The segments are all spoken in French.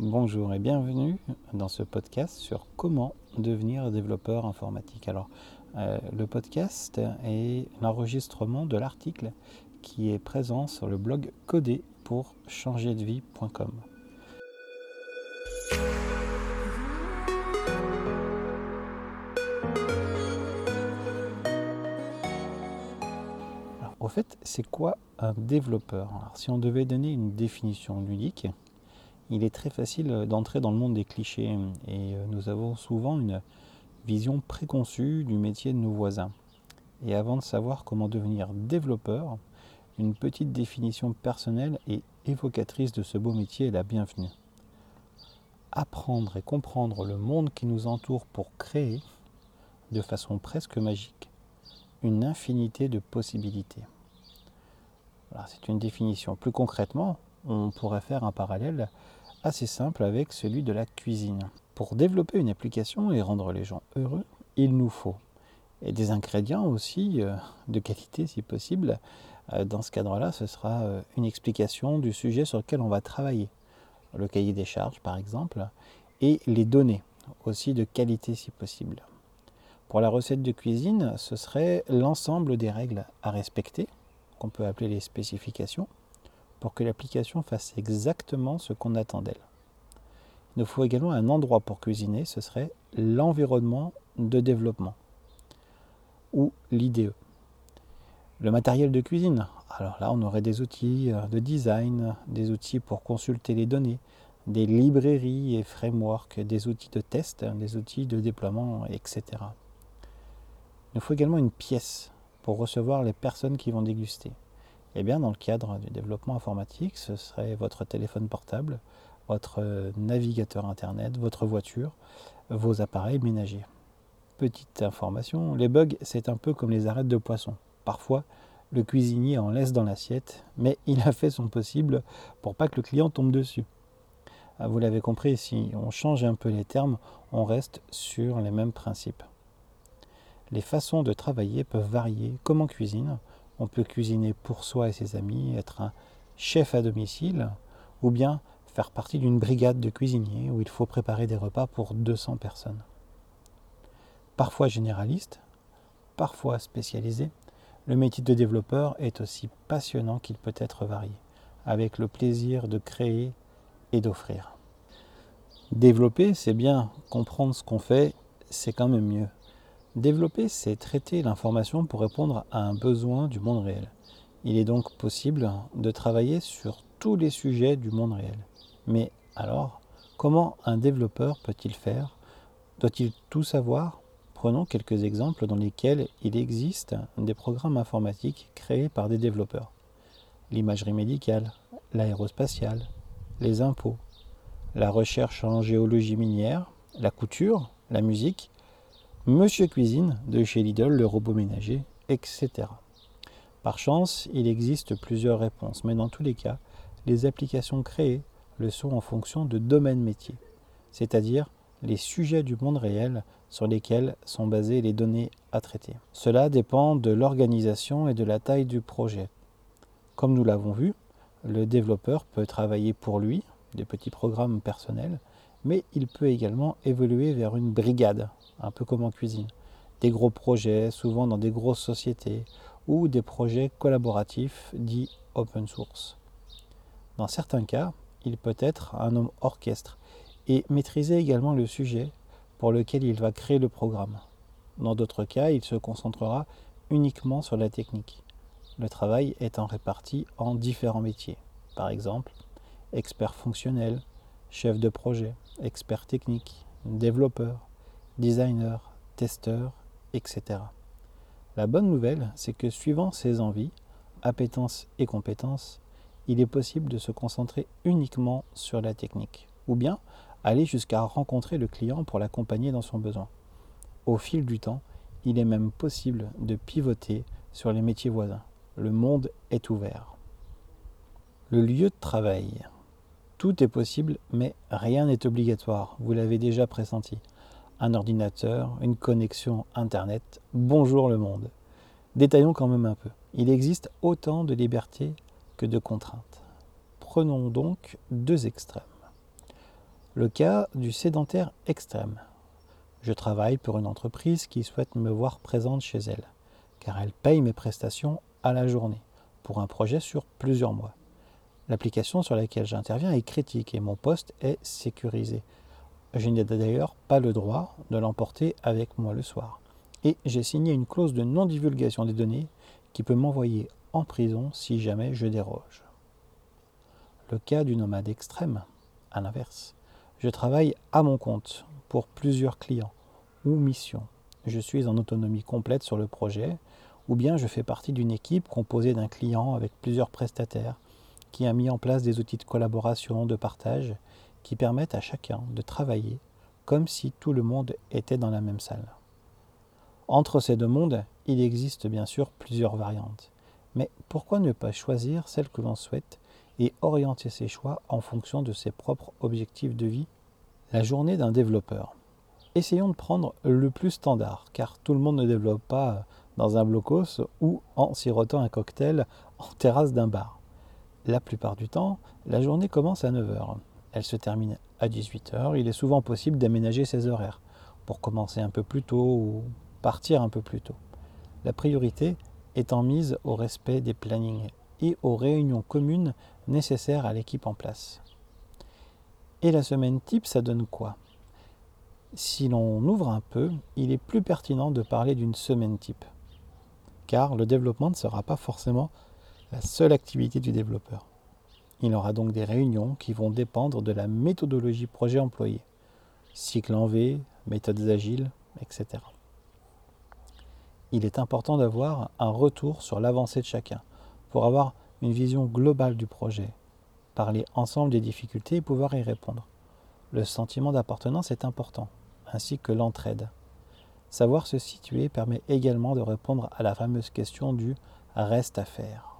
Bonjour et bienvenue dans ce podcast sur comment devenir développeur informatique. Alors, euh, le podcast est l'enregistrement de l'article qui est présent sur le blog codé pour changer de vie.com. au fait, c'est quoi un développeur? Si on devait donner une définition ludique, il est très facile d'entrer dans le monde des clichés et euh, nous avons souvent une vision préconçue du métier de nos voisins. Et avant de savoir comment devenir développeur, une petite définition personnelle et évocatrice de ce beau métier est la bienvenue. Apprendre et comprendre le monde qui nous entoure pour créer, de façon presque magique, une infinité de possibilités. C'est une définition. Plus concrètement, on pourrait faire un parallèle assez simple avec celui de la cuisine. Pour développer une application et rendre les gens heureux, il nous faut des ingrédients aussi euh, de qualité si possible. Euh, dans ce cadre-là, ce sera euh, une explication du sujet sur lequel on va travailler, le cahier des charges par exemple, et les données aussi de qualité si possible. Pour la recette de cuisine, ce serait l'ensemble des règles à respecter, qu'on peut appeler les spécifications, pour que l'application fasse exactement ce qu'on attend d'elle. Il nous faut également un endroit pour cuisiner, ce serait l'environnement de développement ou l'IDE. Le matériel de cuisine, alors là on aurait des outils euh, de design, des outils pour consulter les données, des librairies et frameworks, des outils de test, des outils de déploiement, etc. Il nous faut également une pièce pour recevoir les personnes qui vont déguster. Eh bien, dans le cadre du développement informatique, ce serait votre téléphone portable, votre navigateur Internet, votre voiture, vos appareils ménagers. Petite information, les bugs, c'est un peu comme les arêtes de poisson. Parfois, le cuisinier en laisse dans l'assiette, mais il a fait son possible pour pas que le client tombe dessus. Ah, vous l'avez compris, si on change un peu les termes, on reste sur les mêmes principes. Les façons de travailler peuvent varier, comme en cuisine. On peut cuisiner pour soi et ses amis, être un chef à domicile, ou bien faire partie d'une brigade de cuisiniers où il faut préparer des repas pour 200 personnes. Parfois généraliste, parfois spécialisé, le métier de développeur est aussi passionnant qu'il peut être varié, avec le plaisir de créer et d'offrir. Développer, c'est bien, comprendre ce qu'on fait, c'est quand même mieux. Développer, c'est traiter l'information pour répondre à un besoin du monde réel. Il est donc possible de travailler sur tous les sujets du monde réel. Mais alors, comment un développeur peut-il faire? Doit-il tout savoir? Prenons quelques exemples dans lesquels il existe des programmes informatiques créés par des développeurs. L'imagerie médicale, l'aérospatiale, les impôts, la recherche en géologie minière, la couture, la musique, Monsieur Cuisine de chez Lidl, le robot ménager, etc. Par chance, il existe plusieurs réponses, mais dans tous les cas, les applications créées le sont en fonction de domaines métiers, c'est-à-dire les sujets du monde réel sur lesquels sont basées les données à traiter. Cela dépend de l'organisation et de la taille du projet. Comme nous l'avons vu, le développeur peut travailler pour lui, des petits programmes personnels, mais il peut également évoluer vers une brigade, un peu comme en cuisine. Des gros projets, souvent dans des grosses sociétés, ou des projets collaboratifs dits open source. Dans certains cas, il peut être un homme orchestre et maîtriser également le sujet pour lequel il va créer le programme. Dans d'autres cas, il se concentrera uniquement sur la technique, le travail étant réparti en différents métiers. Par exemple, expert fonctionnel, chef de projet, expert technique, développeur, designer, testeur, etc. La bonne nouvelle, c'est que suivant ses envies, appétences et compétences, il est possible de se concentrer uniquement sur la technique, ou bien aller jusqu'à rencontrer le client pour l'accompagner dans son besoin. Au fil du temps, il est même possible de pivoter sur les métiers voisins. Le monde est ouvert. Le lieu de travail. Tout est possible, mais rien n'est obligatoire, vous l'avez déjà pressenti. Un ordinateur, une connexion Internet, bonjour le monde. Détaillons quand même un peu. Il existe autant de libertés que de contraintes. Prenons donc deux extrêmes. Le cas du sédentaire extrême. Je travaille pour une entreprise qui souhaite me voir présente chez elle, car elle paye mes prestations à la journée, pour un projet sur plusieurs mois. L'application sur laquelle j'interviens est critique et mon poste est sécurisé. Je n'ai d'ailleurs pas le droit de l'emporter avec moi le soir. Et j'ai signé une clause de non-divulgation des données qui peut m'envoyer en prison si jamais je déroge. Le cas du nomade extrême, à l'inverse. Je travaille à mon compte pour plusieurs clients ou missions. Je suis en autonomie complète sur le projet, ou bien je fais partie d'une équipe composée d'un client avec plusieurs prestataires qui a mis en place des outils de collaboration, de partage, qui permettent à chacun de travailler comme si tout le monde était dans la même salle. Entre ces deux mondes, il existe bien sûr plusieurs variantes. Mais pourquoi ne pas choisir celle que l'on souhaite et orienter ses choix en fonction de ses propres objectifs de vie? La journée d'un développeur. Essayons de prendre le plus standard, car tout le monde ne développe pas dans un blocos ou en sirotant un cocktail en terrasse d'un bar. La plupart du temps, la journée commence à 9h. Elle se termine à 18h. Il est souvent possible d'aménager ses horaires pour commencer un peu plus tôt ou partir un peu plus tôt. La priorité étant mise au respect des plannings et aux réunions communes nécessaires à l'équipe en place. Et la semaine type, ça donne quoi? Si l'on ouvre un peu, il est plus pertinent de parler d'une semaine type, car le développement ne sera pas forcément la seule activité du développeur. Il aura donc des réunions qui vont dépendre de la méthodologie projet employée, cycle en V, méthodes agiles, etc. Il est important d'avoir un retour sur l'avancée de chacun pour avoir une vision globale du projet, parler ensemble des difficultés et pouvoir y répondre. Le sentiment d'appartenance est important, ainsi que l'entraide. Savoir se situer permet également de répondre à la fameuse question du reste à faire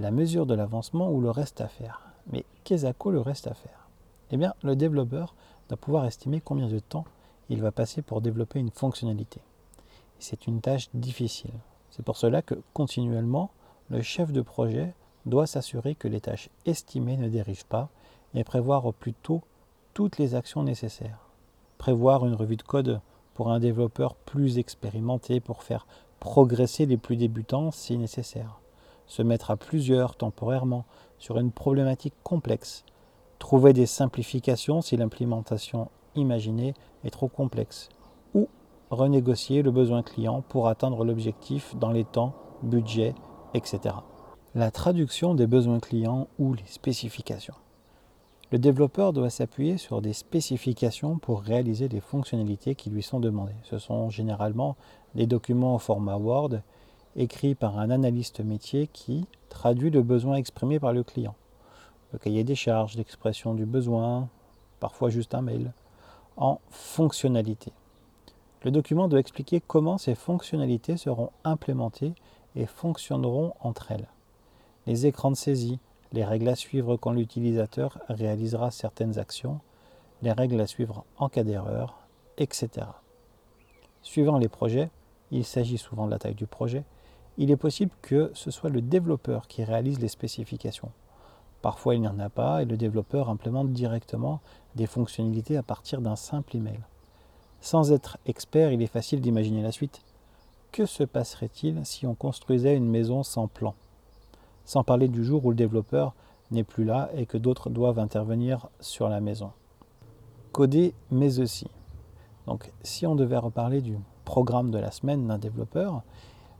la mesure de l'avancement ou le reste à faire. Mais qu'est-ce à quoi le reste à faire Eh bien, le développeur doit pouvoir estimer combien de temps il va passer pour développer une fonctionnalité. C'est une tâche difficile. C'est pour cela que continuellement, le chef de projet doit s'assurer que les tâches estimées ne dérivent pas et prévoir au plus tôt toutes les actions nécessaires. Prévoir une revue de code pour un développeur plus expérimenté pour faire progresser les plus débutants si nécessaire se mettre à plusieurs temporairement sur une problématique complexe, trouver des simplifications si l'implémentation imaginée est trop complexe, ou renégocier le besoin client pour atteindre l'objectif dans les temps, budget, etc. La traduction des besoins clients ou les spécifications. Le développeur doit s'appuyer sur des spécifications pour réaliser les fonctionnalités qui lui sont demandées. Ce sont généralement des documents au format Word écrit par un analyste métier qui traduit le besoin exprimé par le client. Le cahier des charges, l'expression du besoin, parfois juste un mail, en fonctionnalité. Le document doit expliquer comment ces fonctionnalités seront implémentées et fonctionneront entre elles. Les écrans de saisie, les règles à suivre quand l'utilisateur réalisera certaines actions, les règles à suivre en cas d'erreur, etc. Suivant les projets, il s'agit souvent de la taille du projet, il est possible que ce soit le développeur qui réalise les spécifications. Parfois il n'y en a pas et le développeur implémente directement des fonctionnalités à partir d'un simple email. Sans être expert, il est facile d'imaginer la suite. Que se passerait-il si on construisait une maison sans plan? Sans parler du jour où le développeur n'est plus là et que d'autres doivent intervenir sur la maison. Coder mais aussi. Donc si on devait reparler du programme de la semaine d'un développeur,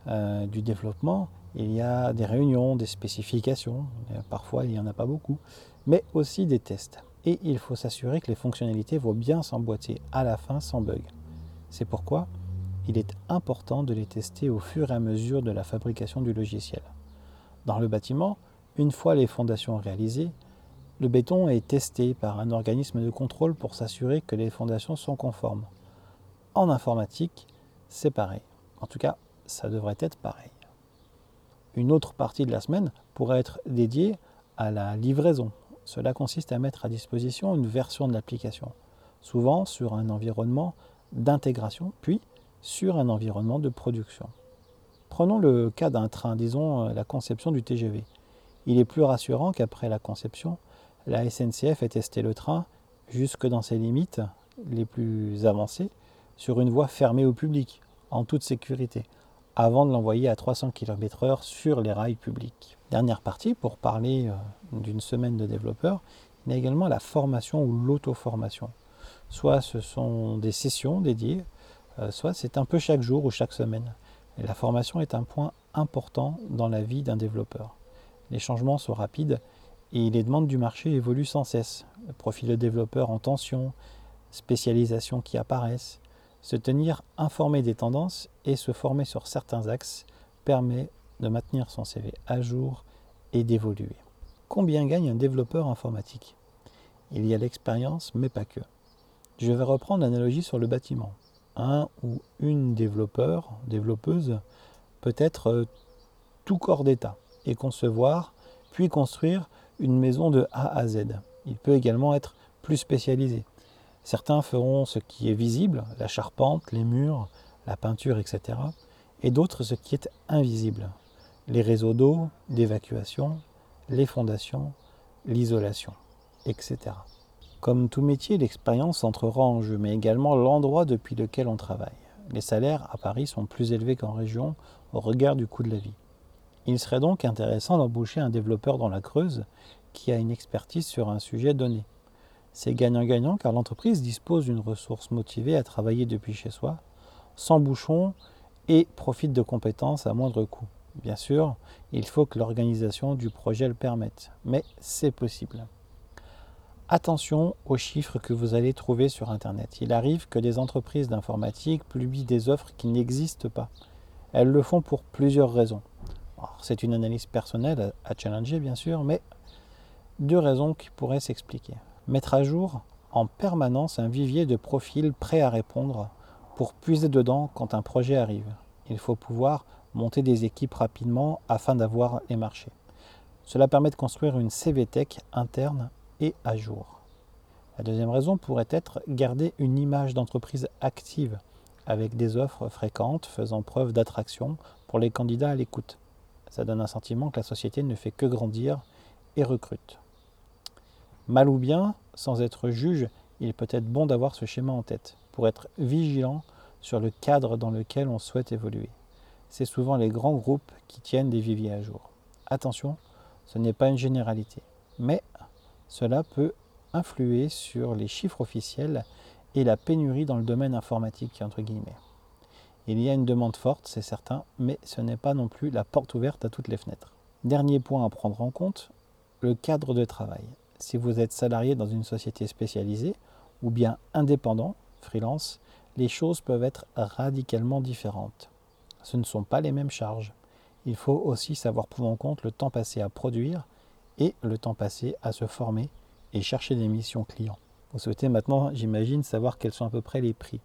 euh, du développement, il y a des réunions, des spécifications, parfois il n'y en a pas beaucoup, mais aussi des tests. Et il faut s'assurer que les fonctionnalités vont bien s'emboîter à la fin sans bug. C'est pourquoi il est important de les tester au fur et à mesure de la fabrication du logiciel. Dans le bâtiment, une fois les fondations réalisées, le béton est testé par un organisme de contrôle pour s'assurer que les fondations sont conformes. En informatique, c'est pareil. En tout cas, ça devrait être pareil. Une autre partie de la semaine pourrait être dédiée à la livraison. Cela consiste à mettre à disposition une version de l'application, souvent sur un environnement d'intégration, puis sur un environnement de production. Prenons le cas d'un train, disons euh, la conception du TGV. Il est plus rassurant qu'après la conception, la SNCF ait testé le train jusque dans ses limites les plus avancées sur une voie fermée au public, en toute sécurité, avant de l'envoyer à 300 km/h sur les rails publics. Dernière partie, pour parler euh, d'une semaine de développeurs, il y a également la formation ou l'auto-formation. Soit ce sont des sessions dédiées, euh, soit c'est un peu chaque jour ou chaque semaine. La formation est un point important dans la vie d'un développeur. Les changements sont rapides et les demandes du marché évoluent sans cesse. Profil de développeur en tension, spécialisation qui apparaissent. Se tenir informé des tendances et se former sur certains axes permet de maintenir son CV à jour et d'évoluer. Combien gagne un développeur informatique? Il y a l'expérience, mais pas que. Je vais reprendre l'analogie sur le bâtiment. Un ou une développeur, développeuse, peut être euh, tout corps d'état et concevoir, puis construire une maison de A à Z. Il peut également être plus spécialisé. Certains feront ce qui est visible, la charpente, les murs, la peinture, etc. Et d'autres ce qui est invisible, les réseaux d'eau, d'évacuation, les fondations, l'isolation, etc. Comme tout métier, l'expérience entrera en jeu, mais également l'endroit depuis lequel on travaille. Les salaires à Paris sont plus élevés qu'en région au regard du coût de la vie. Il serait donc intéressant d'embaucher un développeur dans la Creuse qui a une expertise sur un sujet donné. C'est gagnant-gagnant car l'entreprise dispose d'une ressource motivée à travailler depuis chez soi, sans bouchon et profite de compétences à moindre coût. Bien sûr, il faut que l'organisation du projet le permette, mais c'est possible. Attention aux chiffres que vous allez trouver sur Internet. Il arrive que des entreprises d'informatique publient des offres qui n'existent pas. Elles le font pour plusieurs raisons. C'est une analyse personnelle à challenger, bien sûr, mais deux raisons qui pourraient s'expliquer. Mettre à jour en permanence un vivier de profils prêts à répondre pour puiser dedans quand un projet arrive. Il faut pouvoir monter des équipes rapidement afin d'avoir les marchés. Cela permet de construire une CVTech interne et à jour. La deuxième raison pourrait être garder une image d'entreprise active avec des offres fréquentes faisant preuve d'attraction pour les candidats à l'écoute. Ça donne un sentiment que la société ne fait que grandir et recrute. Mal ou bien, sans être juge, il peut être bon d'avoir ce schéma en tête pour être vigilant sur le cadre dans lequel on souhaite évoluer. C'est souvent les grands groupes qui tiennent des viviers à jour. Attention, ce n'est pas une généralité, mais cela peut influer sur les chiffres officiels et la pénurie dans le domaine informatique, entre guillemets. Il y a une demande forte, c'est certain, mais ce n'est pas non plus la porte ouverte à toutes les fenêtres. Dernier point à prendre en compte, le cadre de travail. Si vous êtes salarié dans une société spécialisée ou bien indépendant, freelance, les choses peuvent être radicalement différentes. Ce ne sont pas les mêmes charges. Il faut aussi savoir prendre en compte le temps passé à produire et le temps passé à se former et chercher des missions clients. Vous souhaitez maintenant, j'imagine, savoir quels sont à peu près les prix.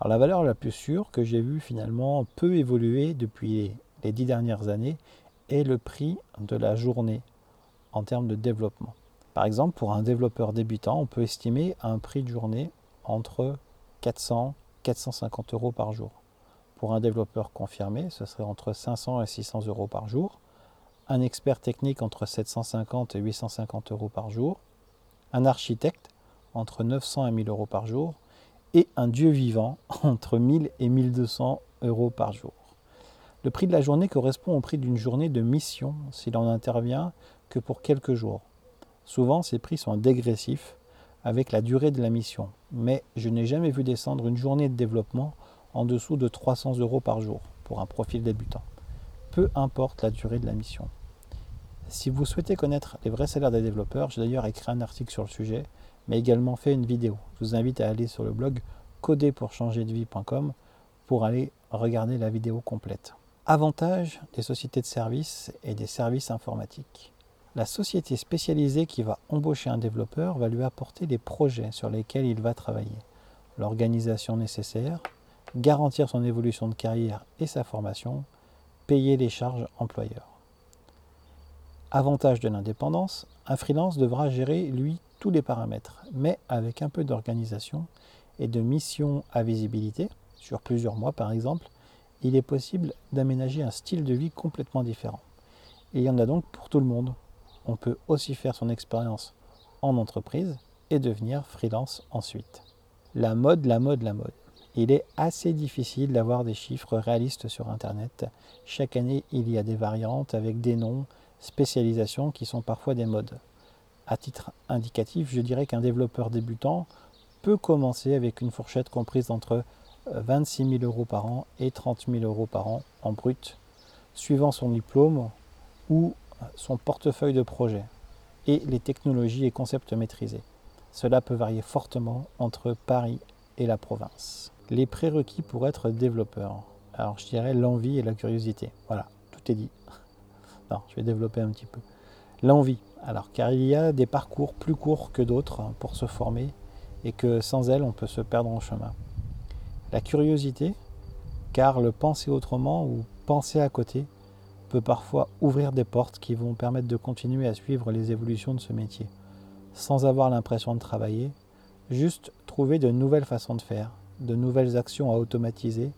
Alors la valeur la plus sûre que j'ai vue finalement peu évoluer depuis les dix dernières années est le prix de la journée en termes de développement. Par exemple, pour un développeur débutant, on peut estimer un prix de journée entre 400 et 450 euros par jour. Pour un développeur confirmé, ce serait entre 500 et 600 euros par jour. Un expert technique entre 750 et 850 euros par jour. Un architecte entre 900 et 1000 euros par jour. Et un dieu vivant entre 1000 et 1200 euros par jour. Le prix de la journée correspond au prix d'une journée de mission s'il en intervient que pour quelques jours. Souvent, ces prix sont dégressifs avec la durée de la mission, mais je n'ai jamais vu descendre une journée de développement en dessous de 300 euros par jour pour un profil débutant, peu importe la durée de la mission. Si vous souhaitez connaître les vrais salaires des développeurs, j'ai d'ailleurs écrit un article sur le sujet, mais également fait une vidéo. Je vous invite à aller sur le blog coderpourchangerdevie.com pour aller regarder la vidéo complète. Avantage des sociétés de services et des services informatiques. La société spécialisée qui va embaucher un développeur va lui apporter les projets sur lesquels il va travailler, l'organisation nécessaire, garantir son évolution de carrière et sa formation, payer les charges employeurs. Avantage de l'indépendance, un freelance devra gérer, lui, tous les paramètres, mais avec un peu d'organisation et de mission à visibilité, sur plusieurs mois par exemple, il est possible d'aménager un style de vie complètement différent. Il y en a donc pour tout le monde, on peut aussi faire son expérience en entreprise et devenir freelance ensuite. La mode, la mode, la mode. Il est assez difficile d'avoir des chiffres réalistes sur Internet. Chaque année, il y a des variantes avec des noms, spécialisations qui sont parfois des modes. À titre indicatif, je dirais qu'un développeur débutant peut commencer avec une fourchette comprise entre 26 000 euros par an et 30 000 euros par an en brut, suivant son diplôme ou son portefeuille de projet et les technologies et concepts maîtrisés. Cela peut varier fortement entre Paris et la province. Les prérequis pour être développeur. Alors je dirais l'envie et la curiosité. Voilà, tout est dit. Non, je vais développer un petit peu. L'envie. Alors car il y a des parcours plus courts que d'autres pour se former et que sans elle on peut se perdre en chemin. La curiosité, car le penser autrement ou penser à côté peut parfois ouvrir des portes qui vont permettre de continuer à suivre les évolutions de ce métier, sans avoir l'impression de travailler, juste trouver de nouvelles façons de faire, de nouvelles actions à automatiser,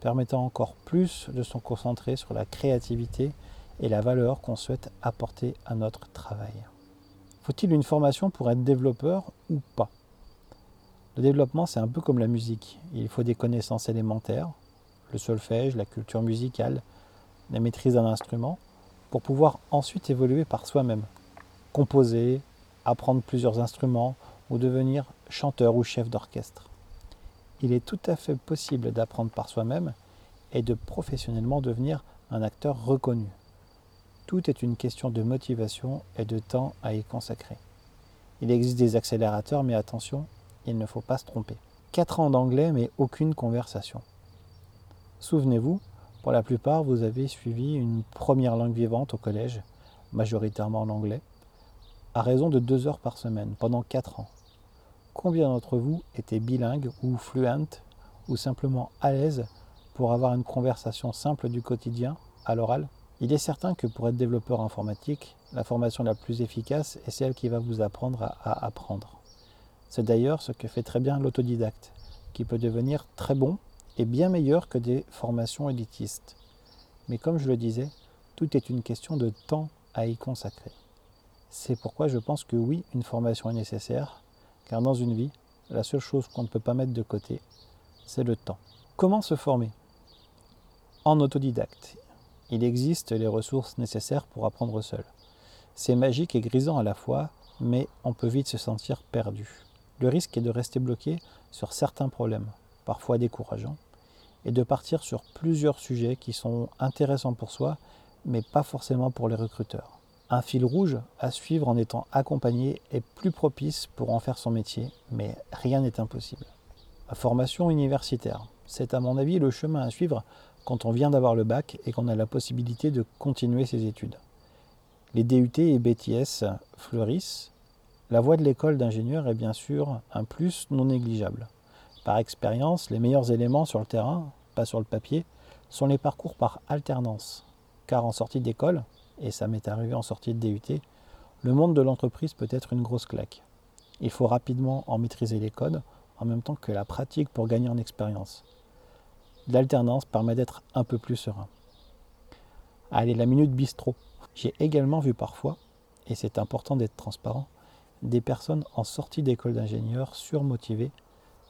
permettant encore plus de se concentrer sur la créativité et la valeur qu'on souhaite apporter à notre travail. Faut-il une formation pour être développeur ou pas? Le développement, c'est un peu comme la musique. Il faut des connaissances élémentaires, le solfège, la culture musicale, la maîtrise d'un instrument, pour pouvoir ensuite évoluer par soi-même, composer, apprendre plusieurs instruments ou devenir chanteur ou chef d'orchestre. Il est tout à fait possible d'apprendre par soi-même et de professionnellement devenir un acteur reconnu. Tout est une question de motivation et de temps à y consacrer. Il existe des accélérateurs, mais attention, il ne faut pas se tromper. 4 ans d'anglais, mais aucune conversation. Souvenez-vous, pour la plupart, vous avez suivi une première langue vivante au collège, majoritairement l'anglais, à raison de deux heures par semaine, pendant quatre ans. Combien d'entre vous étaient bilingues ou fluentes ou simplement à l'aise pour avoir une conversation simple du quotidien à l'oral? Il est certain que pour être développeur informatique, la formation la plus efficace est celle qui va vous apprendre à, à apprendre. C'est d'ailleurs ce que fait très bien l'autodidacte, qui peut devenir très bon est bien meilleur que des formations élitistes. Mais comme je le disais, tout est une question de temps à y consacrer. C'est pourquoi je pense que oui, une formation est nécessaire, car dans une vie, la seule chose qu'on ne peut pas mettre de côté, c'est le temps. Comment se former? En autodidacte. Il existe les ressources nécessaires pour apprendre seul. C'est magique et grisant à la fois, mais on peut vite se sentir perdu. Le risque est de rester bloqué sur certains problèmes parfois décourageant, et de partir sur plusieurs sujets qui sont intéressants pour soi, mais pas forcément pour les recruteurs. Un fil rouge à suivre en étant accompagné est plus propice pour en faire son métier, mais rien n'est impossible. Formation universitaire, c'est à mon avis le chemin à suivre quand on vient d'avoir le bac et qu'on a la possibilité de continuer ses études. Les DUT et BTS fleurissent. La voie de l'école d'ingénieur est bien sûr un plus non négligeable. Par expérience, les meilleurs éléments sur le terrain, pas sur le papier, sont les parcours par alternance. Car en sortie d'école, et ça m'est arrivé en sortie de DUT, le monde de l'entreprise peut être une grosse claque. Il faut rapidement en maîtriser les codes, en même temps que la pratique pour gagner en expérience. L'alternance permet d'être un peu plus serein. Allez, la minute bistrot. J'ai également vu parfois, et c'est important d'être transparent, des personnes en sortie d'école d'ingénieur surmotivées,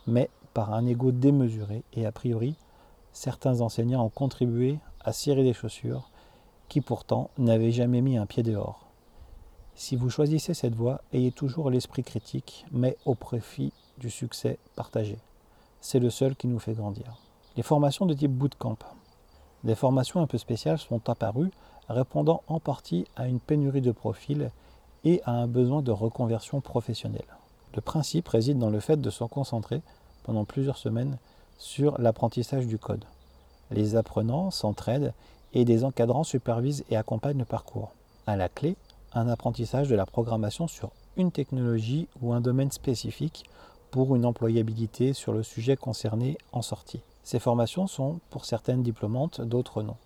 mais par un ego démesuré et a priori, certains enseignants ont contribué à cirer des chaussures qui pourtant n'avaient jamais mis un pied dehors. Si vous choisissez cette voie, ayez toujours l'esprit critique, mais au profit du succès partagé. C'est le seul qui nous fait grandir. Les formations de type bootcamp. Des formations un peu spéciales sont apparues, répondant en partie à une pénurie de profils et à un besoin de reconversion professionnelle. Le principe réside dans le fait de se concentrer pendant plusieurs semaines sur l'apprentissage du code. Les apprenants s'entraident et des encadrants supervisent et accompagnent le parcours. À la clé, un apprentissage de la programmation sur une technologie ou un domaine spécifique pour une employabilité sur le sujet concerné en sortie. Ces formations sont pour certaines diplômantes, d'autres non.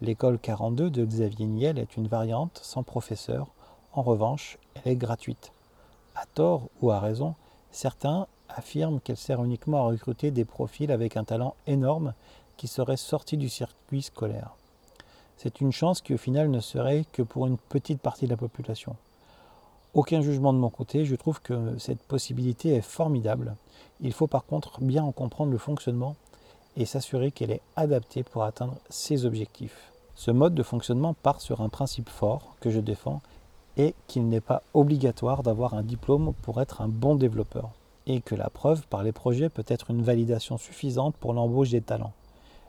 L'école 42 de Xavier Niel est une variante sans professeur. En revanche, elle est gratuite. À tort ou à raison, certains affirme qu'elle sert uniquement à recruter des profils avec un talent énorme qui seraient sortis du circuit scolaire. C'est une chance qui au final ne serait que pour une petite partie de la population. Aucun jugement de mon côté, je trouve que cette possibilité est formidable. Il faut par contre bien en comprendre le fonctionnement et s'assurer qu'elle est adaptée pour atteindre ses objectifs. Ce mode de fonctionnement part sur un principe fort que je défends et qu'il n'est pas obligatoire d'avoir un diplôme pour être un bon développeur et que la preuve par les projets peut être une validation suffisante pour l'embauche des talents,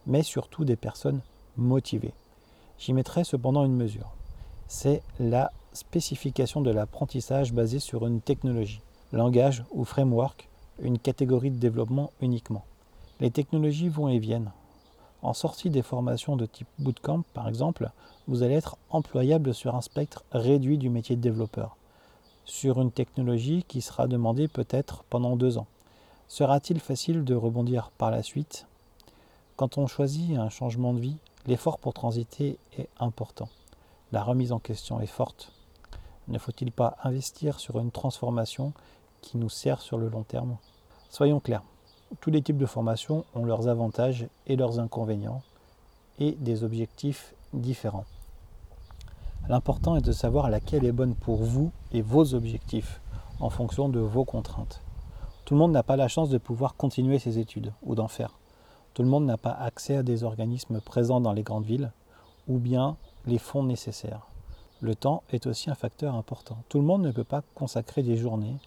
mais surtout des personnes motivées. J'y mettrai cependant une mesure. C'est la spécification de l'apprentissage basé sur une technologie, langage ou framework, une catégorie de développement uniquement. Les technologies vont et viennent. En sortie des formations de type bootcamp, par exemple, vous allez être employable sur un spectre réduit du métier de développeur, sur une technologie qui sera demandée peut-être pendant deux ans. Sera-t-il facile de rebondir par la suite? Quand on choisit un changement de vie, l'effort pour transiter est important. La remise en question est forte. Ne faut-il pas investir sur une transformation qui nous sert sur le long terme? Soyons clairs, tous les types de formations ont leurs avantages et leurs inconvénients et des objectifs différents. L'important est de savoir laquelle est bonne pour vous et vos objectifs en fonction de vos contraintes. Tout le monde n'a pas la chance de pouvoir continuer ses études ou d'en faire. Tout le monde n'a pas accès à des organismes présents dans les grandes villes ou bien les fonds nécessaires. Le temps est aussi un facteur important. Tout le monde ne peut pas consacrer des journées,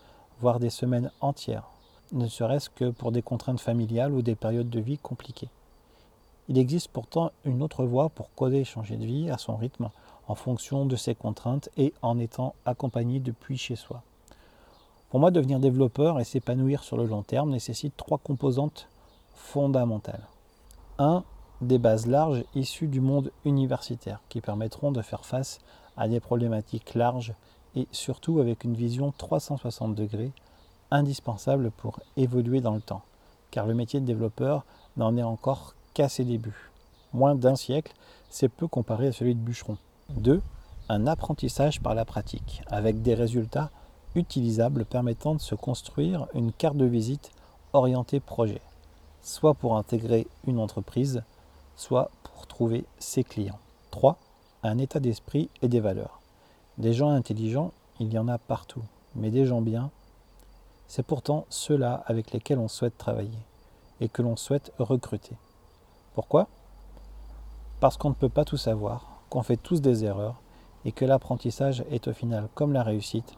voire des semaines entières ne serait-ce que pour des contraintes familiales ou des périodes de vie compliquées. Il existe pourtant une autre voie pour coder et changer de vie à son rythme, en fonction de ses contraintes et en étant accompagné depuis chez soi. Pour moi, devenir développeur et s'épanouir sur le long terme nécessite trois composantes fondamentales. 1. Des bases larges issues du monde universitaire qui permettront de faire face à des problématiques larges et surtout avec une vision 360 degrés indispensable pour évoluer dans le temps, car le métier de développeur n'en est encore qu'à ses débuts. Moins d'un siècle, c'est peu comparé à celui de bûcheron. 2. Un apprentissage par la pratique, avec des résultats utilisables permettant de se construire une carte de visite orientée projet, soit pour intégrer une entreprise, soit pour trouver ses clients. 3. Un état d'esprit et des valeurs. Des gens intelligents, il y en a partout, mais des gens bien, c'est pourtant ceux-là avec lesquels on souhaite travailler et que l'on souhaite recruter. Pourquoi? Parce qu'on ne peut pas tout savoir, qu'on fait tous des erreurs et que l'apprentissage est au final, comme la réussite,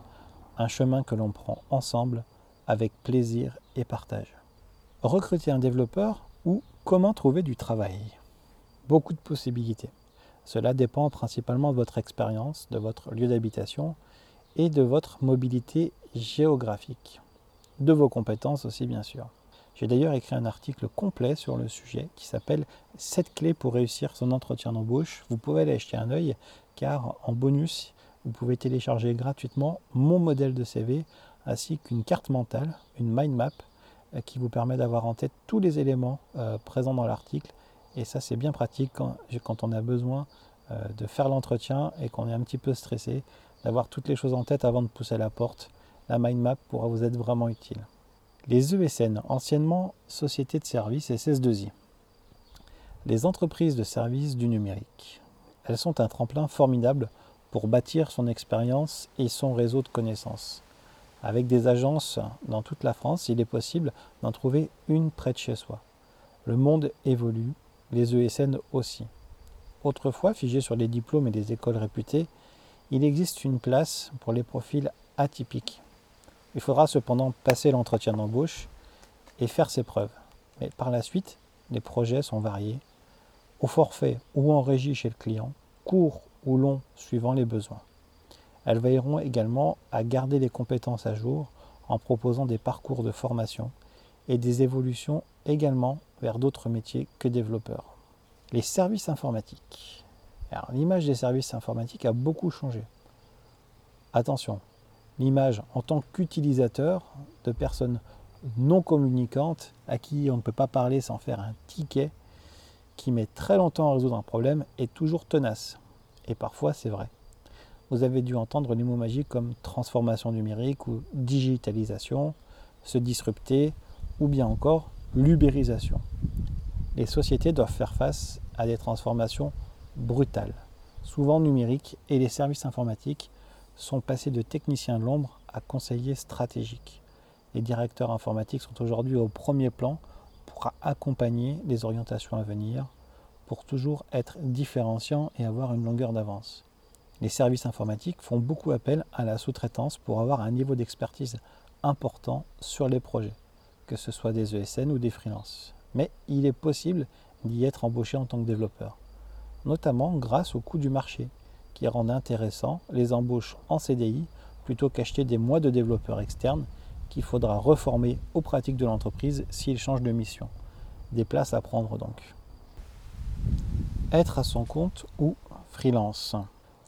un chemin que l'on prend ensemble avec plaisir et partage. Recruter un développeur ou comment trouver du travail? Beaucoup de possibilités. Cela dépend principalement de votre expérience, de votre lieu d'habitation et de votre mobilité géographique de vos compétences aussi bien sûr. J'ai d'ailleurs écrit un article complet sur le sujet qui s'appelle 7 clés pour réussir son entretien d'embauche. Vous pouvez aller jeter un œil car en bonus, vous pouvez télécharger gratuitement mon modèle de CV ainsi qu'une carte mentale, une mind map euh, qui vous permet d'avoir en tête tous les éléments euh, présents dans l'article. Et ça, c'est bien pratique quand, quand, on a besoin euh, de faire l'entretien et qu'on est un petit peu stressé, d'avoir toutes les choses en tête avant de pousser la porte la mind map pourra vous être vraiment utile. Les ESN, anciennement Société de services SS2I. Les entreprises de services du numérique. Elles sont un tremplin formidable pour bâtir son expérience et son réseau de connaissances. Avec des agences dans toute la France, il est possible d'en trouver une près de chez soi. Le monde évolue, les ESN aussi. Autrefois, figés sur les diplômes et des écoles réputées, il existe une place pour les profils atypiques. Il faudra cependant passer l'entretien d'embauche et faire ses preuves. Mais par la suite, les projets sont variés, au forfait ou en régie chez le client, court ou long suivant les besoins. Elles veilleront également à garder les compétences à jour en proposant des parcours de formation et des évolutions également vers d'autres métiers que développeurs. Les services informatiques. l'image des services informatiques a beaucoup changé. Attention, l'image en tant qu'utilisateur de personnes non communicantes à qui on ne peut pas parler sans faire un ticket qui met très longtemps à résoudre un problème est toujours tenace. Et parfois c'est vrai. Vous avez dû entendre les mots magiques comme transformation numérique ou digitalisation, se disrupter ou bien encore l'ubérisation. Les sociétés doivent faire face à des transformations brutales, souvent numériques, et les services informatiques sont passés de techniciens de l'ombre à conseillers stratégiques. Les directeurs informatiques sont aujourd'hui au premier plan pour accompagner les orientations à venir, pour toujours être différenciants et avoir une longueur d'avance. Les services informatiques font beaucoup appel à la sous-traitance pour avoir un niveau d'expertise important sur les projets, que ce soit des ESN ou des freelances. Mais il est possible d'y être embauché en tant que développeur, notamment grâce au coût du marché, qui rend intéressant les embauches en CDI plutôt qu'acheter des mois de développeurs externes qu'il faudra reformer aux pratiques de l'entreprise s'il change de mission. Des places à prendre donc. Être à son compte ou freelance.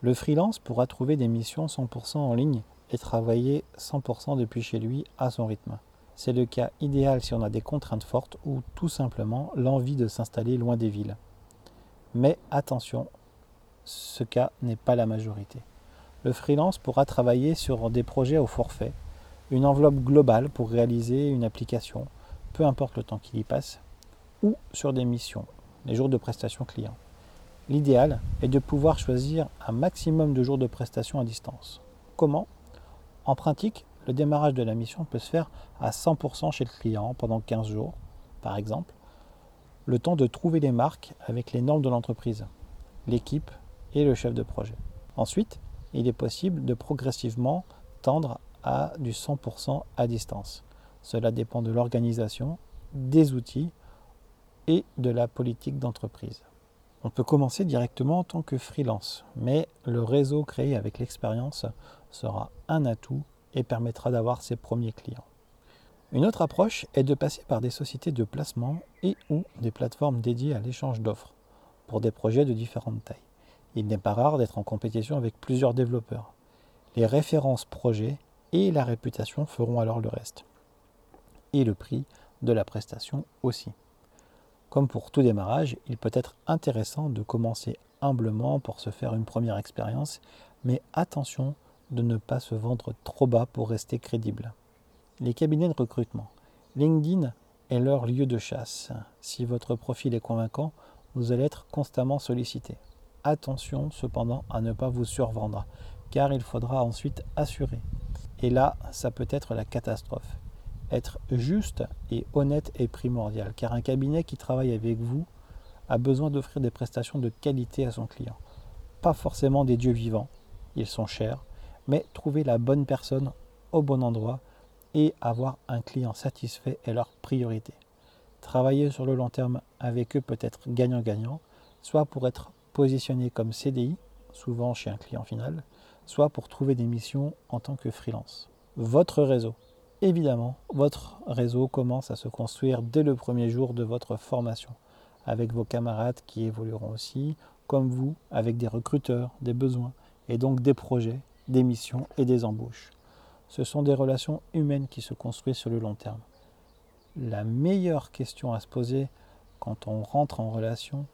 Le freelance pourra trouver des missions 100% en ligne et travailler 100% depuis chez lui à son rythme. C'est le cas idéal si on a des contraintes fortes ou tout simplement l'envie de s'installer loin des villes. Mais attention, ce cas n'est pas la majorité. Le freelance pourra travailler sur des projets au forfait, une enveloppe globale pour réaliser une application, peu importe le temps qu'il y passe, ou sur des missions, les jours de prestation client. L'idéal est de pouvoir choisir un maximum de jours de prestation à distance. Comment? En pratique, le démarrage de la mission peut se faire à 100% chez le client pendant 15 jours, par exemple, le temps de trouver les marques avec les normes de l'entreprise, l'équipe le chef de projet. Ensuite, il est possible de progressivement tendre à du 100% à distance. Cela dépend de l'organisation, des outils et de la politique d'entreprise. On peut commencer directement en tant que freelance, mais le réseau créé avec l'expérience sera un atout et permettra d'avoir ses premiers clients. Une autre approche est de passer par des sociétés de placement et ou des plateformes dédiées à l'échange d'offres pour des projets de différentes tailles. Il n'est pas rare d'être en compétition avec plusieurs développeurs. Les références projets et la réputation feront alors le reste. Et le prix de la prestation aussi. Comme pour tout démarrage, il peut être intéressant de commencer humblement pour se faire une première expérience, mais attention de ne pas se vendre trop bas pour rester crédible. Les cabinets de recrutement. LinkedIn est leur lieu de chasse. Si votre profil est convaincant, vous allez être constamment sollicité. Attention cependant à ne pas vous survendre, car il faudra ensuite assurer. Et là, ça peut être la catastrophe. Être juste et honnête est primordial, car un cabinet qui travaille avec vous a besoin d'offrir des prestations de qualité à son client. Pas forcément des dieux vivants, ils sont chers, mais trouver la bonne personne au bon endroit et avoir un client satisfait est leur priorité. Travailler sur le long terme avec eux peut être gagnant-gagnant, soit pour être positionné comme CDI, souvent chez un client final, soit pour trouver des missions en tant que freelance. Votre réseau. Évidemment, votre réseau commence à se construire dès le premier jour de votre formation, avec vos camarades qui évolueront aussi, comme vous, avec des recruteurs, des besoins, et donc des projets des missions et des embauches. Ce sont des relations humaines qui se construisent sur le long terme. La meilleure question à se poser quand on rentre en relation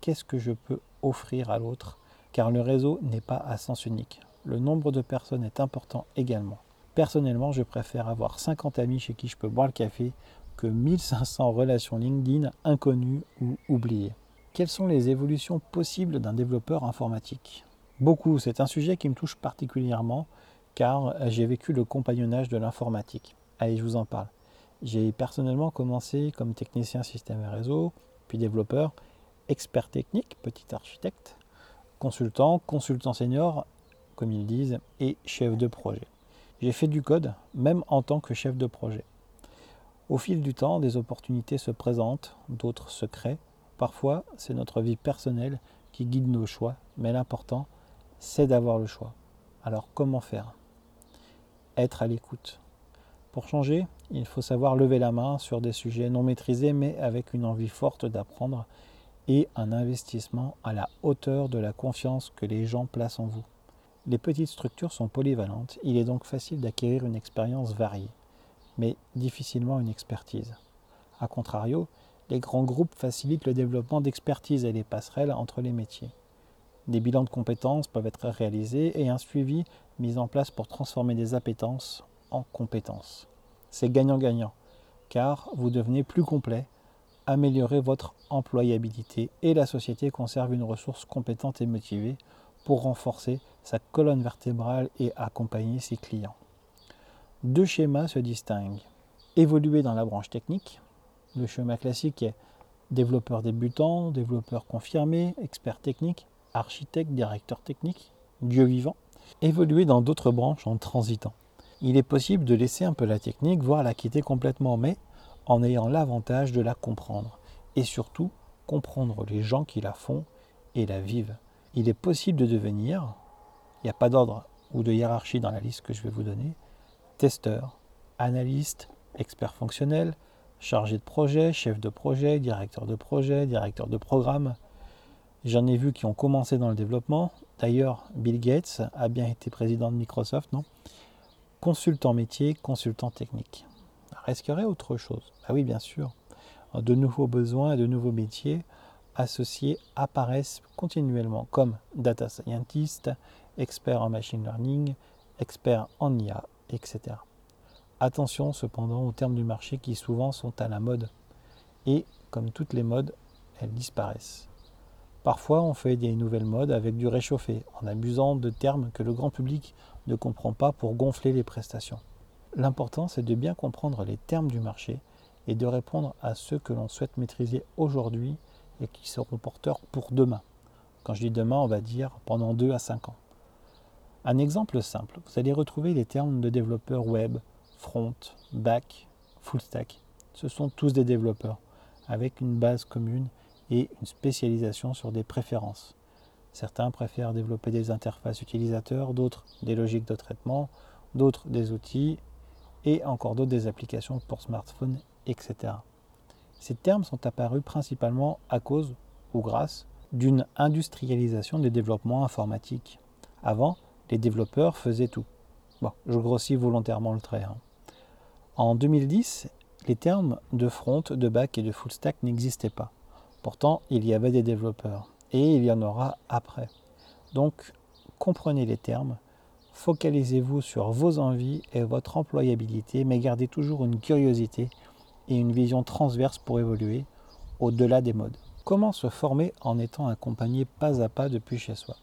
qu'est-ce que je peux offrir à l'autre Car le réseau n'est pas à sens unique. Le nombre de personnes est important également. Personnellement, je préfère avoir 50 amis chez qui je peux boire le café que 1500 relations LinkedIn inconnues ou oubliées. Quelles sont les évolutions possibles d'un développeur informatique? Beaucoup, c'est un sujet qui me touche particulièrement car j'ai vécu le compagnonnage de l'informatique. Allez, je vous en parle. J'ai personnellement commencé comme technicien système et réseau, puis développeur, expert technique, petit architecte, consultant, consultant senior, comme ils disent, et chef de projet. J'ai fait du code, même en tant que chef de projet. Au fil du temps, des opportunités se présentent, d'autres se créent. Parfois, c'est notre vie personnelle qui guide nos choix, mais l'important, c'est d'avoir le choix. Alors comment faire? Être à l'écoute. Pour changer, il faut savoir lever la main sur des sujets non maîtrisés mais avec une envie forte d'apprendre et un investissement à la hauteur de la confiance que les gens placent en vous. Les petites structures sont polyvalentes, il est donc facile d'acquérir une expérience variée, mais difficilement une expertise. A contrario, les grands groupes facilitent le développement d'expertise et les passerelles entre les métiers. Des bilans de compétences peuvent être réalisés et un suivi mis en place pour transformer des appétences en compétences. C'est gagnant-gagnant, car vous devenez plus complet, améliorez votre employabilité et la société conserve une ressource compétente et motivée pour renforcer sa colonne vertébrale et accompagner ses clients. Deux schémas se distinguent. Évoluer dans la branche technique, le schéma classique est développeur débutant, développeur confirmé, expert technique, architecte, directeur technique, Dieu vivant. Évoluer dans d'autres branches en transitant. Il est possible de laisser un peu la technique, voire la quitter complètement, mais en ayant l'avantage de la comprendre. Et surtout, comprendre les gens qui la font et la vivent. Il est possible de devenir, il n'y a pas d'ordre ou de hiérarchie dans la liste que je vais vous donner, testeur, analyste, expert fonctionnel, chargé de projet, chef de projet, directeur de projet, directeur de programme. J'en ai vu qui ont commencé dans le développement. D'ailleurs, Bill Gates a bien été président de Microsoft, non? Consultant métier, consultant technique. Est-ce qu'il y aurait autre chose Ah oui, bien sûr. De nouveaux besoins et de nouveaux métiers associés apparaissent continuellement comme data scientist, expert en machine learning, expert en IA, etc. Attention cependant aux termes du marché qui souvent sont à la mode. Et comme toutes les modes, elles disparaissent. Parfois on fait des nouvelles modes avec du réchauffé, en abusant de termes que le grand public ne comprend pas pour gonfler les prestations. L'important c'est de bien comprendre les termes du marché et de répondre à ceux que l'on souhaite maîtriser aujourd'hui et qui seront porteurs pour demain. Quand je dis demain, on va dire pendant 2 à 5 ans. Un exemple simple, vous allez retrouver les termes de développeurs web, front, back, full stack. Ce sont tous des développeurs avec une base commune et une spécialisation sur des préférences. Certains préfèrent développer des interfaces utilisateurs, d'autres des logiques de traitement, d'autres des outils et encore d'autres des applications pour smartphone, etc. Ces termes sont apparus principalement à cause ou grâce d'une industrialisation des développements informatiques. Avant, les développeurs faisaient tout. Bon, je grossis volontairement le trait. Hein. En 2010, les termes de front, de back et de full stack n'existaient pas. Pourtant, il y avait des développeurs et il y en aura après. Donc, comprenez les termes, focalisez-vous sur vos envies et votre employabilité, mais gardez toujours une curiosité et une vision transverse pour évoluer au-delà des modes. Comment se former en étant accompagné pas à pas depuis chez soi?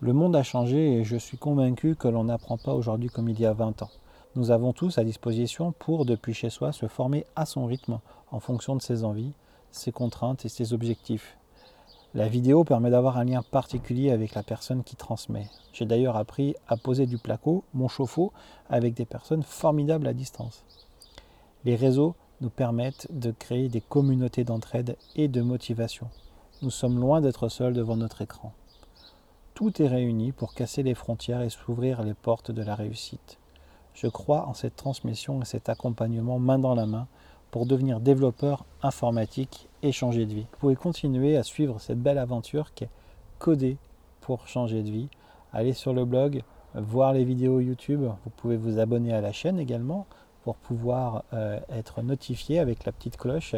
Le monde a changé et je suis convaincu que l'on n'apprend pas aujourd'hui comme il y a 20 ans. Nous avons tous à disposition pour, depuis chez soi, se former à son rythme en fonction de ses envies, ses contraintes et ses objectifs. La vidéo permet d'avoir un lien particulier avec la personne qui transmet. J'ai d'ailleurs appris à poser du placo, mon chauffe-eau, avec des personnes formidables à distance. Les réseaux nous permettent de créer des communautés d'entraide et de motivation. Nous sommes loin d'être seuls devant notre écran. Tout est réuni pour casser les frontières et s'ouvrir les portes de la réussite. Je crois en cette transmission et cet accompagnement main dans la main pour devenir développeur informatique changer de vie. Vous pouvez continuer à suivre cette belle aventure qui est codée pour changer de vie. Allez sur le blog, voir les vidéos YouTube. Vous pouvez vous abonner à la chaîne également pour pouvoir euh, être notifié avec la petite cloche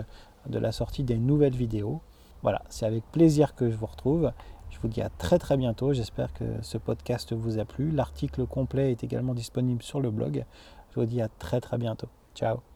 de la sortie des nouvelles vidéos. Voilà, c'est avec plaisir que je vous retrouve. Je vous dis à très très bientôt. J'espère que ce podcast vous a plu. L'article complet est également disponible sur le blog. Je vous dis à très très bientôt. Ciao